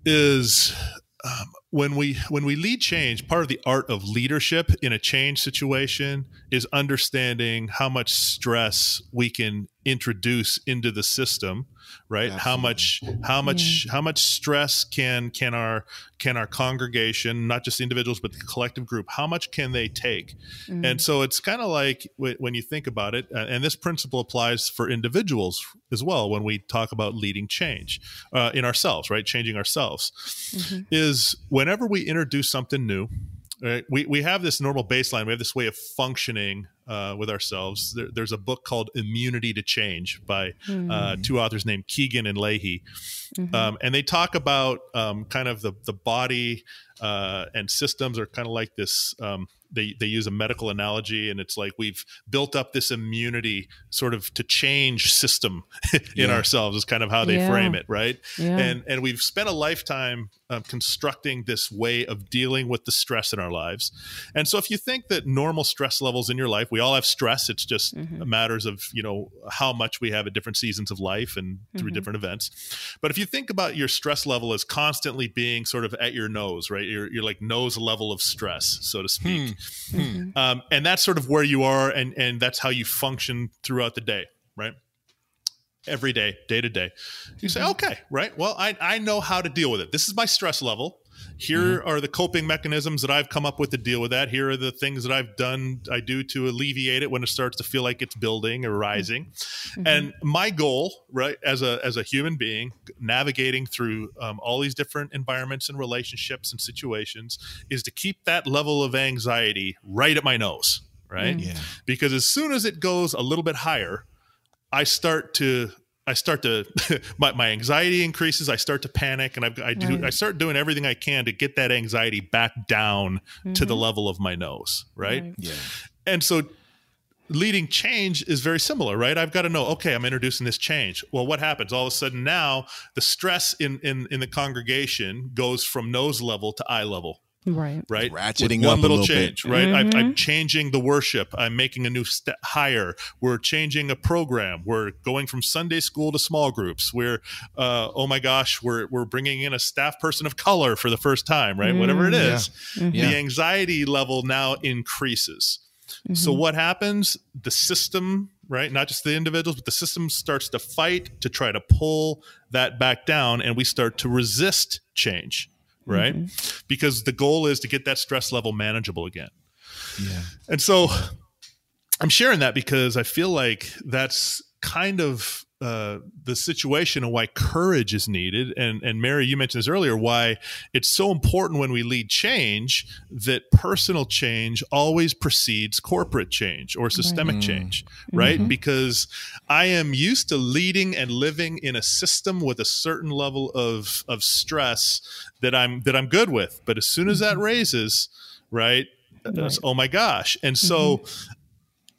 is um, when we when we lead change part of the art of leadership in a change situation is understanding how much stress we can introduce into the system right? How much how much how much stress can can our can our congregation not just individuals but the collective group how much can they take? And so it's kind of like wh- when you think about it uh, and this principle applies for individuals as well when we talk about leading change uh, in ourselves right? Changing ourselves. Is whenever we introduce something new right, we, we have this normal baseline we have this way of functioning uh, with ourselves. There, there's a book called immunity to change by uh, two authors named Kegan and Lahey. Um, and they talk about um, kind of the, the body uh, and systems are kind of like this um, they, they use a medical analogy and it's like we've built up this immunity sort of to change system in Yeah. ourselves is kind of how they Yeah. frame it right? Yeah. and and we've spent a lifetime um, constructing this way of dealing with the stress in our lives. And so if you think that normal stress levels in your life we all have stress it's just mm-hmm. matters of you know how much we have at different seasons of life and through mm-hmm. different events. But if you think about your stress level as constantly being sort of at your nose right? You're, you're like nose level of stress so to speak hmm. Hmm. Mm-hmm. um, and that's sort of where you are and and that's how you function throughout the day right? Every day day to day. You say mm-hmm. okay right well I, I know how to deal with it. This is my stress level Here are the coping mechanisms that I've come up with to deal with that. Here are the things that I've done, I do to alleviate it when it starts to feel like it's building or rising. Mm-hmm. And my goal, right, as a as a human being, navigating through um, all these different environments and relationships and situations, is to keep that level of anxiety right at my nose, right? Yeah. Because as soon as it goes a little bit higher, I start to I start to my, my anxiety increases. I start to panic, and I've, I do Right. I start doing everything I can to get that anxiety back down to the mm-hmm. level of my nose, right? Right. Yeah. And so leading change is very similar, right? I've got to know, okay, I'm introducing this change. Well, what happens? All of a sudden now the stress in in in the congregation goes from nose level to eye level Right. right? Ratcheting With up one a little little bit. change, right? I, I'm Mm-hmm. changing the worship. I'm making a new step higher. We're changing a program. We're going from Sunday school to small groups. We're, uh, oh my gosh, we're we're bringing in a staff person of color for the first time, right? Whatever it Mm, is, Yeah. the anxiety level now increases. So Mm-hmm. what happens? The system, right? Not just the individuals, but the system starts to fight to try to pull that back down, and we start to resist change, right? Mm-hmm. Because the goal is to get that stress level manageable again. Yeah. And so I'm sharing that because I feel like that's kind of uh, the situation and why courage is needed. And and Mary, you mentioned this earlier, why it's so important when we lead change that personal change always precedes corporate change or systemic change, right? Because I am used to leading and living in a system with a certain level of of stress that I'm that I'm good with. But as soon as that raises, right? uh, Oh my gosh. And so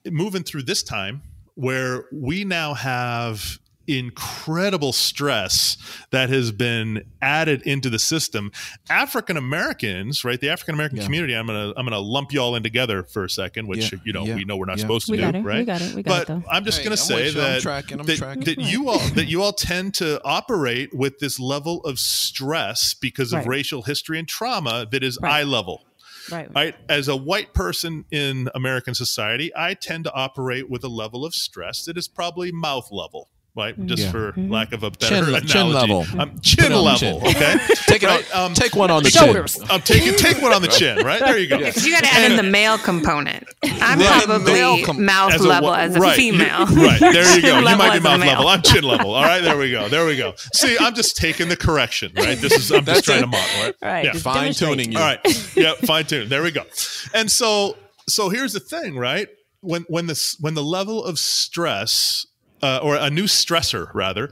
moving through this time where we now have incredible stress that has been added into the system african americans right the african american Yeah. community i'm gonna i'm gonna lump you all in together for a second which Yeah. you know Yeah. we know we're not Yeah. supposed to We do got it. right We got it. We got but it though. i'm just Hey, gonna I'm say with you. I'm that tracking. I'm that, tracking. that you all that you all tend to operate with this level of stress because of Right. racial history and trauma that is Right. eye level Right. I, as a white person in American society, I tend to operate with a level of stress that is probably mouth level, right? Just Yeah. for Mm-hmm. lack of a better Chin- analogy. chin level. Um, chin on level, chin. okay? Take it Right, on, um, take one on the Shoulders. chin. I'm taking take one on the chin, right? There you go. Because you got to add in the male component. I'm Yeah, probably com- mouth As level wa- as a right, you- female. right. There you go. You might be mouth level. I'm chin level. All right, there we go. There we go. See, I'm just taking the correction, right? This is I'm just trying it. to model, right? Right. Yeah. Fine demonstrate. tuning you. All right. Yeah, fine tune. There we go. And so so here's the thing, right? When when this when the level of stress uh, or a new stressor rather,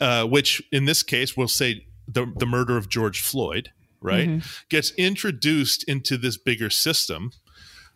uh, which in this case we'll say the the murder of George Floyd, right, gets introduced into this bigger system.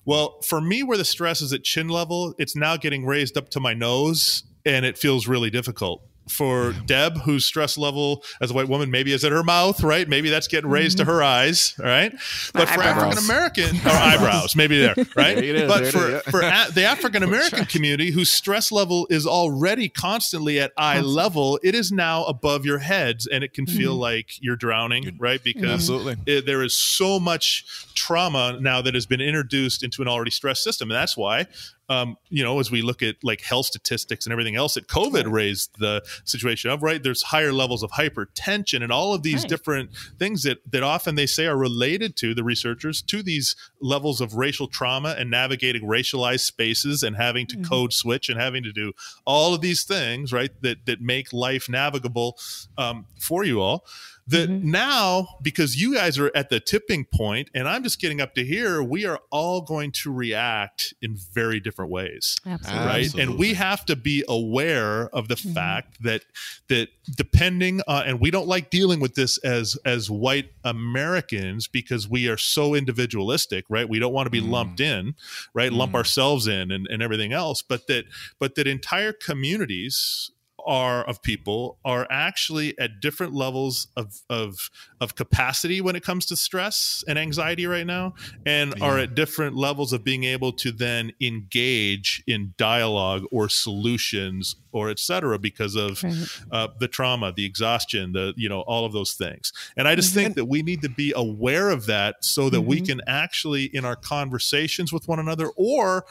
Well, for me, where the stress is at chin level, it's now getting raised up to my nose, and it feels really difficult. For Deb, whose stress level as a white woman maybe is at her mouth, right? Maybe that's getting raised to her eyes, right? But for. African American or eyebrows, maybe there, right? There it is, but there for is, yeah. for a, the African American community, whose stress level is already constantly at eye level, it is now above your heads, and it can feel like you're drowning, right? Because Absolutely. it, there is so much trauma now that has been introduced into an already stressed system, and that's why. Um, you know, as we look at like health statistics and everything else, that COVID raised the situation of right. There's higher levels of hypertension and all of these Right. different things that that often they say are related to the researchers to these levels of racial trauma and navigating racialized spaces and having to code switch and having to do all of these things right that that make life navigable um, for you all that mm-hmm. now because you guys are at the tipping point and i'm just getting up to here we are all going to react in very different ways Absolutely. right? Absolutely. and we have to be aware of the mm-hmm. fact that that depending on and we don't like dealing with this as as white americans because we are so individualistic right? We don't want to be mm. lumped in right? Lump mm. ourselves in and, and everything else but that but that entire communities are of people are actually at different levels of of of capacity when it comes to stress and anxiety right now and are at different levels of being able to then engage in dialogue or solutions or et cetera because of Right. uh, the trauma the exhaustion the you know all of those things. And i just think that we need to be aware of that so that we can actually in our conversations with one another or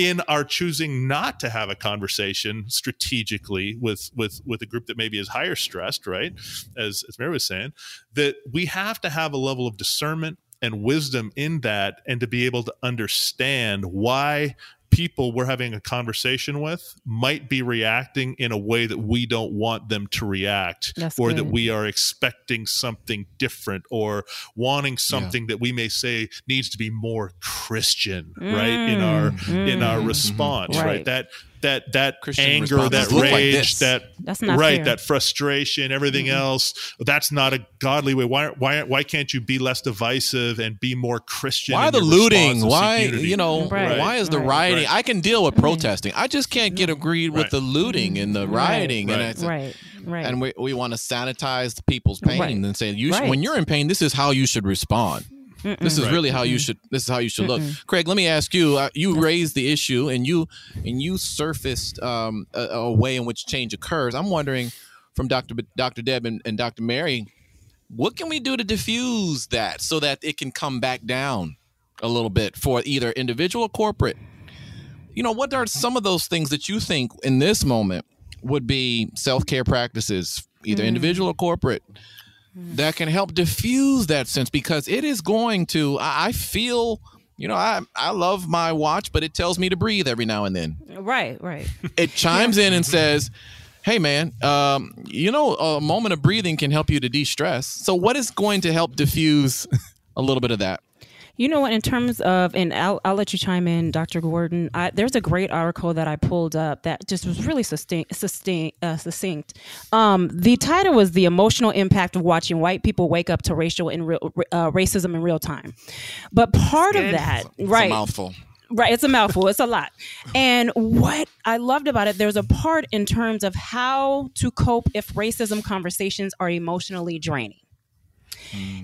in our choosing not to have a conversation strategically with with with a group that maybe is higher stressed, right? As as Mary was saying, that we have to have a level of discernment and wisdom in that and to be able to understand why people we're having a conversation with might be reacting in a way that we don't want them to react That's or good. that we are expecting something different or wanting something that we may say needs to be more christian right in our in our Mm. response right, Right. that that that Christian anger that look like rage that That's not right fair. that frustration everything mm-hmm. else that's not a godly way why why why can't you be less divisive and be more christian Why the looting? Why seek you know? Right, Why is the right, rioting? right. I can deal with mm-hmm. protesting. I just can't get agreed with Right. the looting and the Right, rioting. And right. it's, right, right. and we, we want to sanitize people's pain Right. and say you should, when you're in pain, this is how you should respond. This is Right. really how you should. This is how you should look. Craig, let me ask you. Uh, you raised the issue, and you and you surfaced um, a, a way in which change occurs. I'm wondering, from Doctor Doctor Deb and, and Doctor Mary, what can we do to diffuse that so that it can come back down a little bit for either individual or corporate? You know, what are some of those things that you think in this moment would be self care practices, either individual or corporate? That can help diffuse that sense because it is going to i I feel you know i i love my watch but it tells me to breathe every now and then. Right, right. it chimes in and says hey man um, you know a moment of breathing can help you to de-stress. So what is going to help diffuse a little bit of that You know what? In terms of, and I'll, I'll let you chime in, Dr. Gordon. I, there's a great article that I pulled up that just was really succinct. succinct, uh, succinct. Um, the title was "The Emotional Impact of Watching White People Wake Up to Racial and real, uh, Racism in Real Time." But part of that, it's right? a mouthful Right, it's a mouthful. It's a lot. And what I loved about it, there's a part in terms of how to cope if racism conversations are emotionally draining.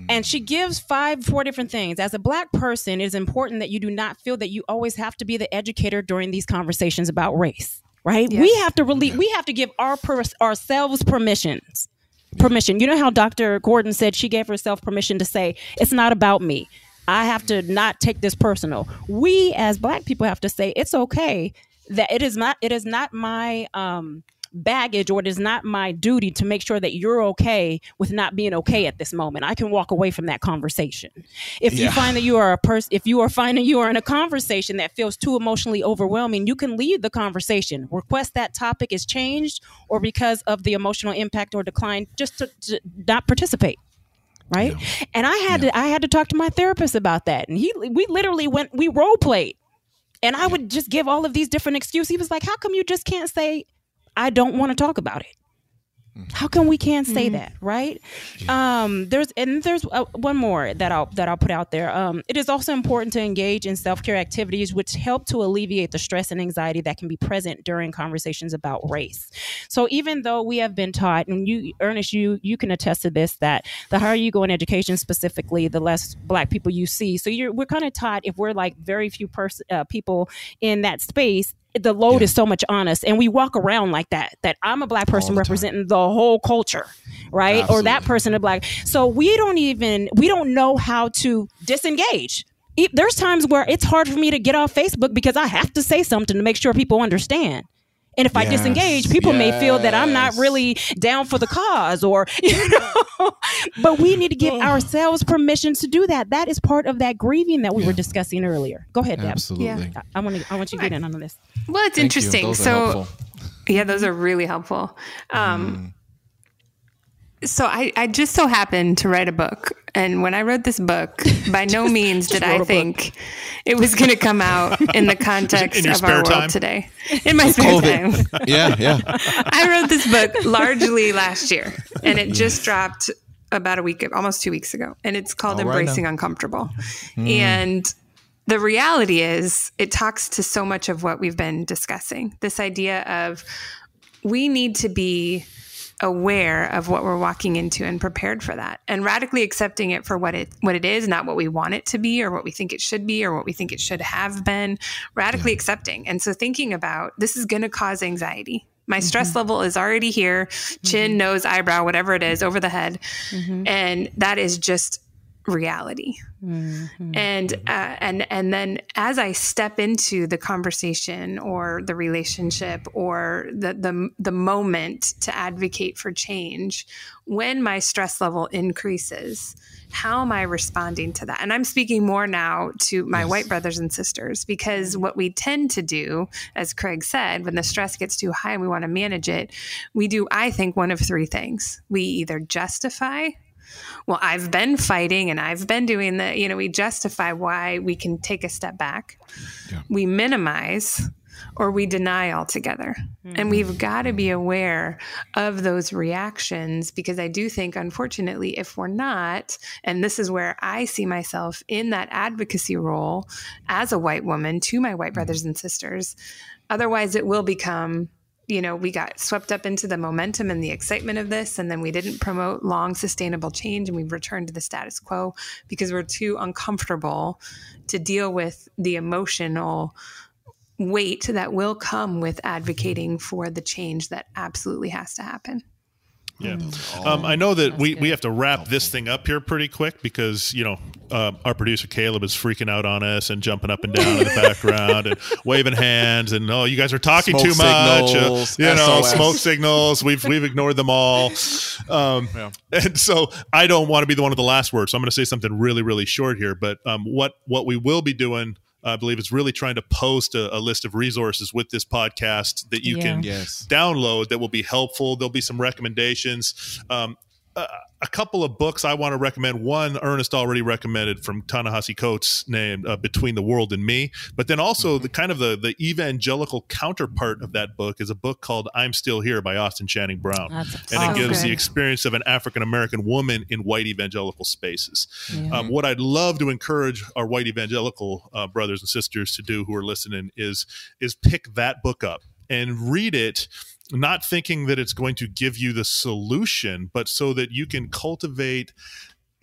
And she gives five, four different things. As a black person, it is important that you do not feel that you always have to be the educator during these conversations about race. Right? We have to really, we have to give our per, ourselves permissions. Permission. You know how Dr. Gordon said she gave herself permission to say, "It's not about me. I have to not take this personal." We, as black people, have to say, "It's okay that it is not. It is not my." Um, baggage or it is not my duty to make sure that you're okay with not being okay at this moment. I can walk away from that conversation. If you find that you are a person, if you are finding you are in a conversation that feels too emotionally overwhelming, you can leave the conversation. Request that topic is changed or because of the emotional impact or decline, just to, to not participate. Right. And I had to I had to talk to my therapist about that. And he we literally went we role played. And I would just give all of these different excuses. He was like, How come you just can't say I don't want to talk about it. How come we can't say that, right? Um, there's and there's uh, one more that I'll that I'll put out there. Um, it is also important to engage in self care activities which help to alleviate the stress and anxiety that can be present during conversations about race. So even though we have been taught, and you, Ernest, you you can attest to this, that the higher you go in education, specifically, the less Black people you see. So you're we're kind of taught if we're like very few person uh, people in that space the load is so much on us and we walk around like that that i'm a black person the time. representing the whole culture right? Or that person a black so we don't even we don't know how to disengage. There's times where it's hard for me to get off facebook because i have to say something to make sure people understand and if I disengage, people may feel that I'm not really down for the cause, or you know. but we need to give ourselves permission to do that. That is part of that grieving that we were discussing earlier. Go ahead, Deb. absolutely Yeah. I want to. I want you to get in on this. Well, it's Thank interesting. So, helpful. yeah, those are really helpful. Um, So, I, I just so happened to write a book. And when I wrote this book, by no means did I a I book. think it was going to come out in the context In of our world time? today. In my spare time. Yeah, yeah. I wrote this book largely last year, and it just dropped about a week, almost two weeks ago. And it's called All Embracing. Uncomfortable. Hmm. And the reality is, it talks to so much of what we've been discussing this idea of we need to be aware of what we're walking into and prepared for that and radically accepting it for what it what it is not what we want it to be or what we think it should be or what we think it should have been. Radically accepting. And so thinking about this is going to cause anxiety. My stress mm-hmm. level is already here. Chin mm-hmm. nose eyebrow whatever it is over the head. Mm-hmm. And that is just reality. Mm-hmm. And uh, and and then as I step into the conversation or the relationship or the the the moment to advocate for change, when my stress level increases, how am I responding to that? And I'm speaking more now to my Yes. white brothers and sisters because what we tend to do, as Craig said, when the stress gets too high and we want to manage it, we do, I think, one of three things. We either justify, well, I've been fighting and I've been doing that. You know, we justify why we can take a step back. Yeah. We minimize or we deny altogether. And mm. we've got to be aware of those reactions because I do think, unfortunately, if we're not, and this is where I see myself in that advocacy role as a white woman to my white mm. brothers and sisters, otherwise it will become you know, we got swept up into the momentum and the excitement of this, and then we didn't promote long sustainable change, and we've returned to the status quo because we're too uncomfortable to deal with the emotional weight that will come with advocating for the change that absolutely has to happen. Yeah. Um, I know that we, we good. have to wrap this thing up here pretty quick because, you know, uh, our producer Caleb is freaking out on us and jumping up and down in the background and waving hands and, oh, you guys are talking Smoke too much. Uh, signals, you know, SOS. smoke signals. We've, we've ignored them all. Um, Yeah. And so I don't want to be the one with the last word. So I'm going to say something really, really short here. But um, what, what we will be doing, I believe, is really trying to post a, a list of resources with this podcast that you Yeah. can Yes. download that will be helpful. There'll be some recommendations. Um, a, a couple of books I want to recommend. One Ernest already recommended from Ta-Nehisi Coates named uh, Between the World and Me. But then also the kind of the, the evangelical counterpart of that book is a book called I'm Still Here by Austin Channing Brown. That's and it gives the experience of an African American woman in white evangelical spaces. Yeah. Um, what I'd love to encourage our white evangelical uh, brothers and sisters to do who are listening is is pick that book up and read it not thinking that it's going to give you the solution but so that you can cultivate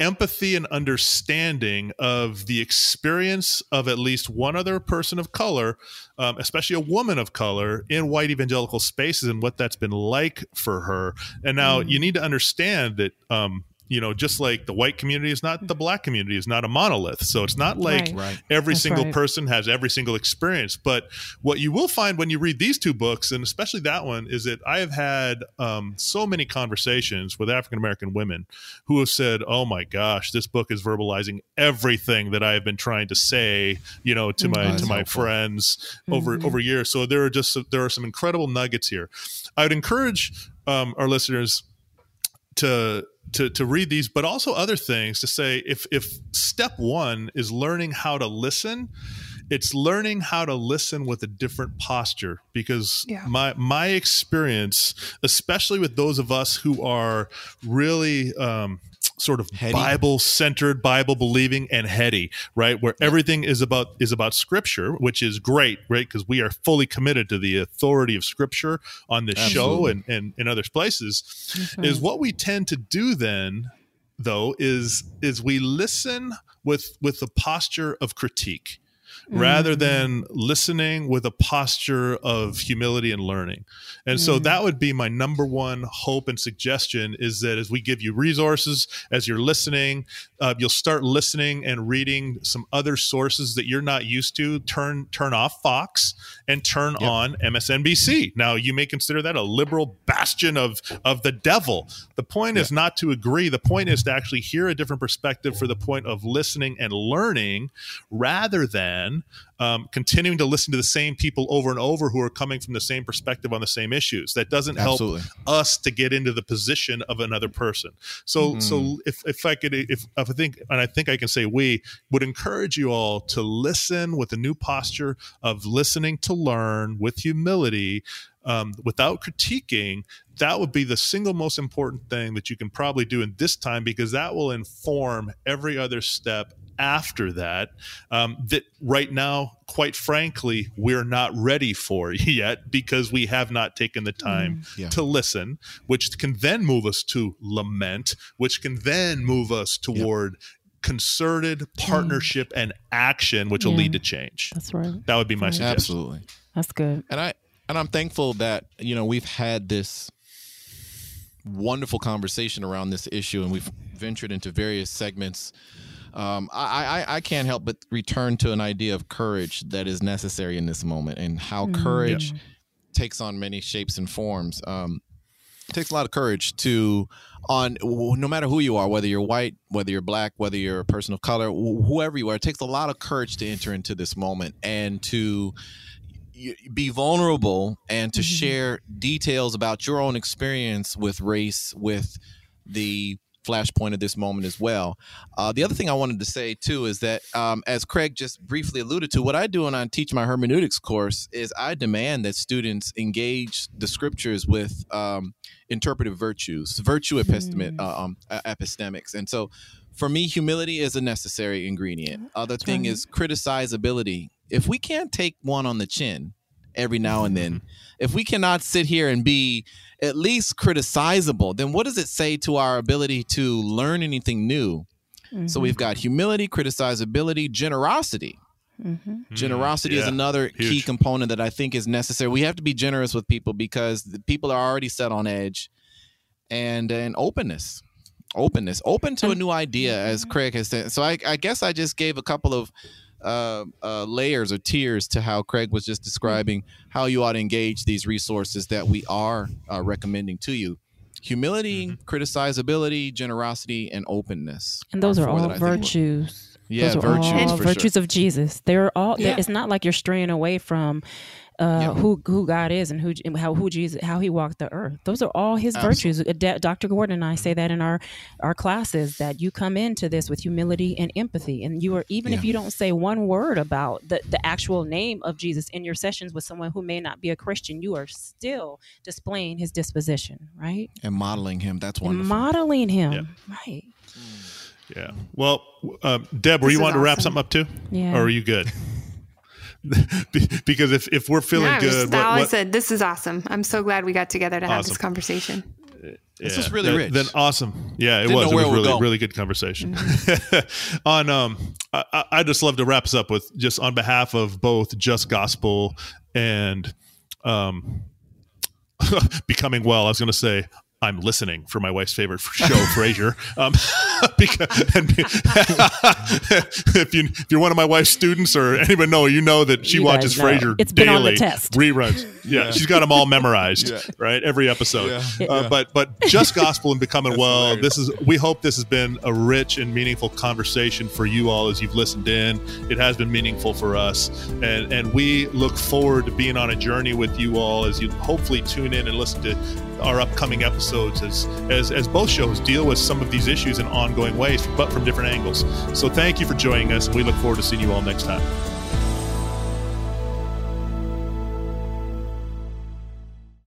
empathy and understanding of the experience of at least one other person of color, um, especially a woman of color, in white evangelical spaces and what that's been like for her. And now you need to understand that. Um, you know, just like the white community is not the black community is not a monolith. So it's not like Right. Right. every That's single right. person has every single experience. But what you will find when you read these two books, and especially that one, is that I have had um, so many conversations with African American women who have said, "Oh my gosh, this book is verbalizing everything that I have been trying to say," you know, to my That's to my helpful. friends over over years. So there are just there are some incredible nuggets here. I would encourage um, our listeners to to to read these but also other things to say if if step 1 is learning how to listen it's learning how to listen with a different posture because Yeah. my my experience especially with those of us who are really um sort of bible centered bible believing and heady right? Where everything is about is about scripture which is great right? Because we are fully committed to the authority of scripture on this show and and in other places. Is what we tend to do then though is is we listen with with the posture of critique rather than listening with a posture of humility and learning. And so that would be my number one hope and suggestion is that as we give you resources, as you're listening, uh, you'll start listening and reading some other sources that you're not used to. Turn turn off Fox and turn on MSNBC. Now you may consider that a liberal bastion of of the devil. The point is not to agree. The point is to actually hear a different perspective for the point of listening and learning, rather than um, continuing to listen to the same people over and over who are coming from the same perspective on the same issues. That doesn't help Absolutely. us to get into the position of another person. So, so if, if I could, if, if I think, and I think I can say we would encourage you all to listen with a new posture of listening to learn with humility, um, without critiquing. That would be the single most important thing that you can probably do in this time because that will inform every other step after that um, that right now quite frankly we're not ready for yet because we have not taken the time Yeah. to listen which can then move us to lament which can then move us toward concerted partnership and action which will lead to change That's right. that would be my Right. suggestion Absolutely. That's good. and i and i'm thankful that you know we've had this wonderful conversation around this issue and we've ventured into various segments Um, I, I I can't help but return to an idea of courage that is necessary in this moment, and how Mm-hmm. courage takes on many shapes and forms. Um, it takes a lot of courage to on no matter who you are whether you're white whether you're black whether you're a person of color wh- whoever you are it takes a lot of courage to enter into this moment and to be vulnerable and to share details about your own experience with race with the flashpoint of this moment as well. Uh, the other thing I wanted to say too is that, um, as Craig just briefly alluded to, what I do when I teach my hermeneutics course is I demand that students engage the scriptures with um, interpretive virtues, virtue epistemic, uh, um, epistemics, and so. For me, humility is a necessary ingredient. Other thing is criticizability. If we can't take one on the chin every now and then, mm-hmm. if we cannot sit here and be at least criticizable, then what does it say to our ability to learn anything new? So we've mm-hmm. got humility, criticizability, generosity. Mm-hmm. Mm, generosity is Mm, yeah. another key component that I think is necessary. We have to be generous with people because the people are already set on edge, and and openness, openness, open to a new idea, as Craig has said. So I, I guess I just gave a couple of uh, uh, layers or tiers to how Craig was just describing how you ought to engage these resources that we are uh, recommending to you. Humility, Mm-hmm. criticizability, generosity, and openness. And those are four that all I think will- virtues. Yeah, those are virtues all for virtues sure. of Jesus. They're all. Yeah. It's not like you're straying away from uh, who who God is and who and how who Jesus how he walked the earth. Those are all his virtues. Uh, Dr. Gordon and I say that in our our classes that you come into this with humility and empathy, and you are even if you don't say one word about the the actual name of Jesus in your sessions with someone who may not be a Christian, you are still displaying his disposition, right? and modeling him. That's And wonderful. modeling him, Yeah. right? Yeah. Well, um, Deb, were This you is wanting to wrap something up too? Yeah. Or are you good? Be- because if, if we're feeling Yeah, good, just- what- I what- said, this is awesome. I'm so glad we got together to have this conversation. This was really then, rich. Then awesome. Yeah, it Didn't was. know It was really, really good conversation. Mm-hmm. on um, I, I- I just love to wrap us up with just on behalf of both Just Gospel and um, becoming well. I was going to say. I'm listening for my wife's favorite show, Frasier. Um, because and if you if you're one of my wife's students or anybody know, you know that she You watches know. Frasier It's been daily on the test. reruns. Yeah, she's got them all memorized, Yeah. right? Every episode. Yeah. Uh, but but just gospel and becoming well. hilarious. This is we hope this has been a rich and meaningful conversation for you all as you've listened in. It has been meaningful for us, and and we look forward to being on a journey with you all as you hopefully tune in and listen to our upcoming episodes as as as both shows deal with some of these issues in ongoing ways, but from different angles. So thank you for joining us, we look forward to seeing you all next time.